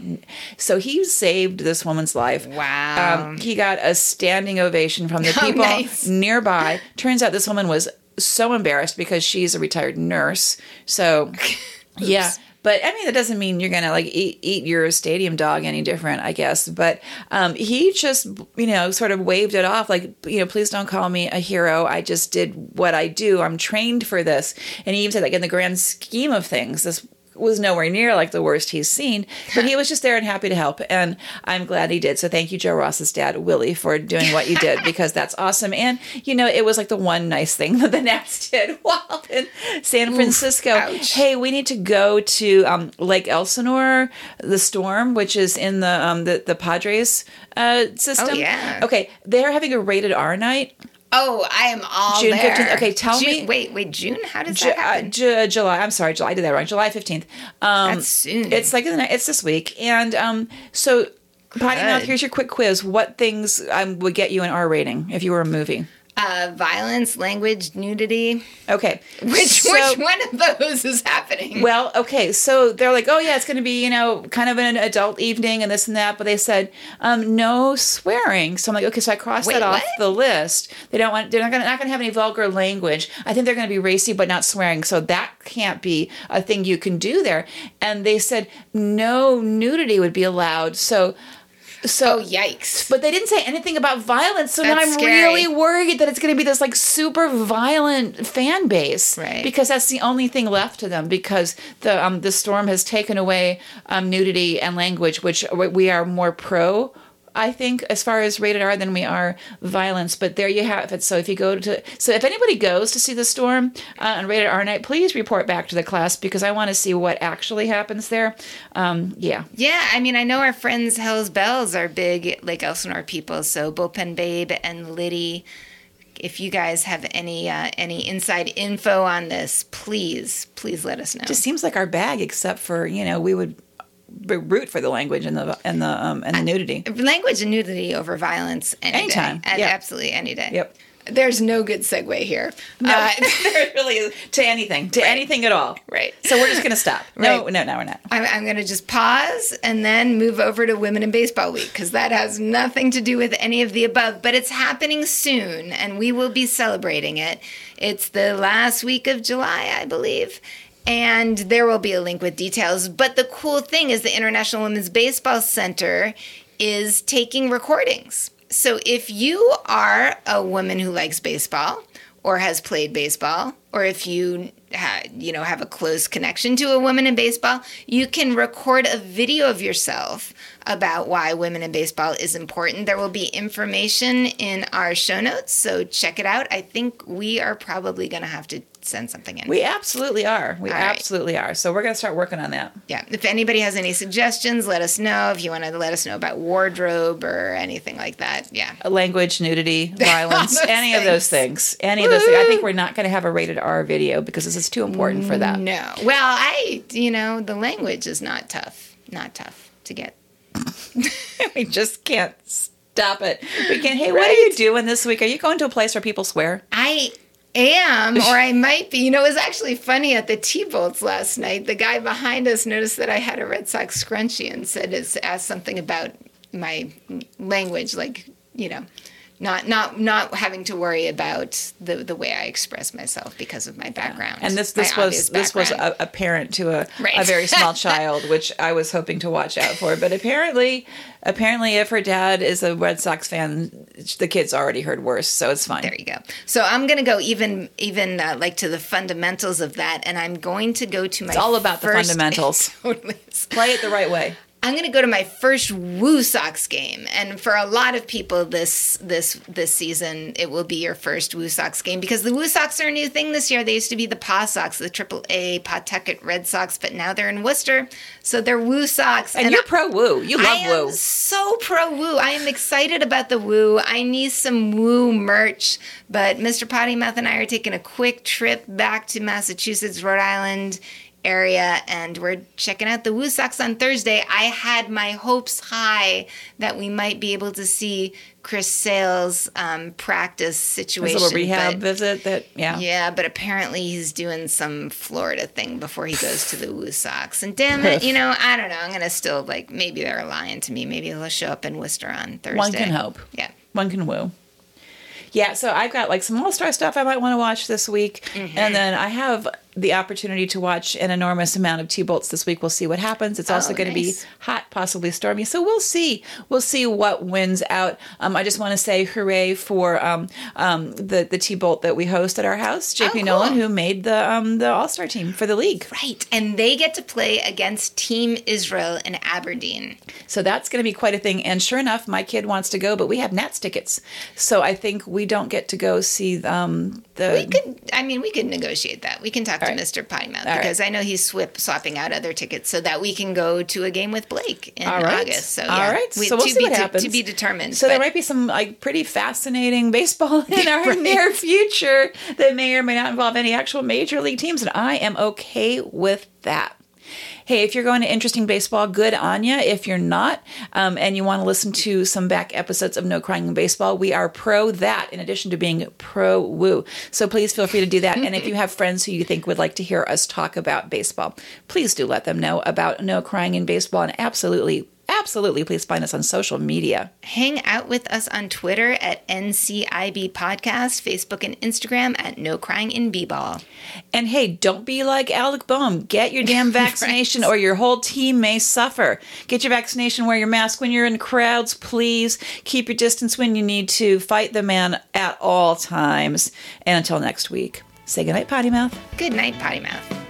So he saved this woman's life. Wow. um, he got a standing ovation from the Oh, people nice. nearby. Turns out this woman was so embarrassed because she's a retired nurse. So yeah but I mean, that doesn't mean you're gonna like eat, eat your stadium dog any different, I guess. But um, he just, you know, sort of waved it off, like, you know, please don't call me a hero. I just did what I do. I'm trained for this. And he even said, like, in the grand scheme of things, this was nowhere near like the worst he's seen. But he was just there and happy to help, and I'm glad he did. So thank you, Joe Ross's dad, Willie, for doing what you did because that's awesome. And you know, it was like the one nice thing that the Nats did while in San Francisco. ouch. Hey, we need to go to um, Lake Elsinore, the storm, which is in the um, the, the Padres uh, system. Oh, yeah. Okay, they're having a rated R night. Oh, I am all June there. 15th. Okay, tell June- me- Wait, wait, June? How does Ju- that uh. Ju- July. I'm sorry, July. I did that wrong. July 15th. Um, That's soon. It's like it's this week, and um, so. Potty mouth. Here's your quick quiz. What things um, would get you an R rating if you were a movie? Uh, violence, language, nudity. Okay. Which So- which one of those is happening? Well, okay, so they're like, oh yeah, it's going to be you know kind of an adult evening and this and that, but they said um, no swearing. So I'm like, okay, so I crossed Wait, that off what? the list. They don't want, they're not going not going to have any vulgar language. I think they're going to be racy, but not swearing. So that can't be a thing you can do there. And they said no nudity would be allowed. So, so oh yikes! but they didn't say anything about violence, so now I'm scary. really worried that it's going to be this like super violent fan base, Right. Because that's the only thing left to them. Because the um the storm has taken away um, nudity and language, which we are more pro. I think as far as rated R than we are violence, but there you have it. So if you go to, so if anybody goes to see the storm uh, on rated R night, please report back to the class because I want to see what actually happens there. Um, yeah, Yeah, I mean, I know our friends Hell's Bells are big Lake Elsinore people. So Bullpen Babe and Liddy, if you guys have any uh, any inside info on this, please please let us know. just seems like our bag, except for you know we would b- root for the language and the and the um, and the nudity. Language and nudity over violence any Anytime, day. Yeah. Absolutely any day. Yep. There's no good segue here. No, Uh, there really is to anything, to anything at all. Right. So we're just gonna stop. No, Right. no, no, we're not. I'm, I'm going to just pause and then move over to Women in Baseball Week because that has nothing to do with any of the above, but it's happening soon and we will be celebrating it. It's the last week of July, I believe. And there will be a link with details. But the cool thing is the International Women's Baseball Center is taking recordings. So if you are a woman who likes baseball or has played baseball, or if you ha- you know have a close connection to a woman in baseball, you can record a video of yourself about why women in baseball is important. There will be information in our show notes, so check it out. I think we are probably going to have to send something in. We absolutely are. We All right. absolutely are. So we're gonna start working on that. yeah, if anybody has any suggestions, let us know. If you want to let us know about wardrobe or anything like that, yeah. Uh, language, nudity, violence, any of those things. Any of those things. I think we're not gonna have a rated R video because this is too important for that. No. Well, I, you know, the language is not tough. Not tough to get. we just can't stop it. We can. Hey, what are you doing this week? Are you going to a place where people swear? I am, or I might be. You know, it was actually funny at the T Bolts last night. The guy behind us noticed that I had a Red Sox scrunchie and said, is, asked something about my language, like, you know. Not, not, not having to worry about the, the way I express myself because of my background. And this this was this was a, apparent to a, Right. a very small child, which I was hoping to watch out for. But apparently, apparently, if her dad is a Red Sox fan, the kid's already heard worse, so it's fine. There you go. So I'm going to go even even uh, like to the fundamentals of that, and I'm going to go to my. It's all about the fundamentals. totally. Play it the right way. I'm going to go to my first Woo Sox game, and for a lot of people this this this season, it will be your first Woo Sox game because the Woo Sox are a new thing this year. They used to be the Paw Sox, the Triple A Pawtucket Red Sox, but now they're in Worcester, so they're Woo Sox. And, you're pro woo. You love I am woo. so pro woo. I am excited about the woo. I need some woo merch, but Mr. Potty Mouth and I are taking a quick trip back to Massachusetts, Rhode Island area, and we're checking out the Woo Sox on Thursday. I had my hopes high that we might be able to see Chris Sale's um, practice His situation. little rehab but- visit. That yeah. yeah, but apparently he's doing some Florida thing before he goes to the Woo Sox. And damn it, you know, I don't know. I'm gonna still like maybe they're lying to me. Maybe he'll show up in Worcester on Thursday. One can hope. Yeah. One can woo. Yeah, so I've got like some All Star stuff I might want to watch this week, Mm-hmm. and then I have the opportunity to watch an enormous amount of T bolts this week. We'll see what happens. It's also Oh, going to be hot, possibly stormy. So we'll see. We'll see what wins out. Um, I just want to say hooray for um, um, the the T bolt that we host at our house, JP Oh, cool. Nolan, who made the um, the All Star team for the league. Right. And they get to play against Team Israel in Aberdeen. So that's going to be quite a thing. And sure enough, my kid wants to go, but we have Nats tickets, so I think we don't get to go see um, the. We could I mean we could negotiate that. We can talk to right. Mr. Potty Mouth All because I know he's swip, swapping out other tickets so that we can go to a game with Blake in All right. August. So All yeah. right. We- So we'll to see be, what to- happens. To, be determined. So there might be some like pretty fascinating baseball in our Right. near future that may or may not involve any actual major league teams, and I am okay with that. Hey, if you're going to Interesting Baseball, good on you. If you're not, um, and you want to listen to some back episodes of No Crying in Baseball, we are pro that in addition to being pro woo. So please feel free to do that. and if you have friends who you think would like to hear us talk about baseball, please do let them know about No Crying in Baseball. And absolutely, absolutely, please find us on social media. Hang out with us on Twitter at NCIB Podcast, Facebook and Instagram at No Crying in B-Ball. And hey, don't be like Alec Bohm. Get your damn vaccination right. or your whole team may suffer. Get your vaccination, wear your mask when you're in crowds, please. Keep your distance when you need to. Fight the man at all times. And until next week, say goodnight, Potty Mouth. Good night, Potty Mouth.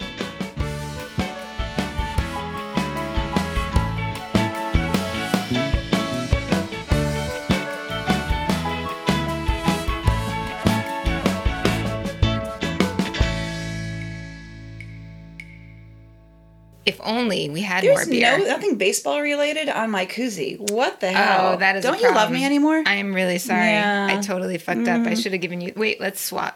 If only we had There's more beer. No, nothing baseball related on my koozie. What the hell? Oh, that is. Don't you love me anymore? I am really sorry. Yeah. I totally fucked mm. up. I mm. should have given you. Wait, let's swap.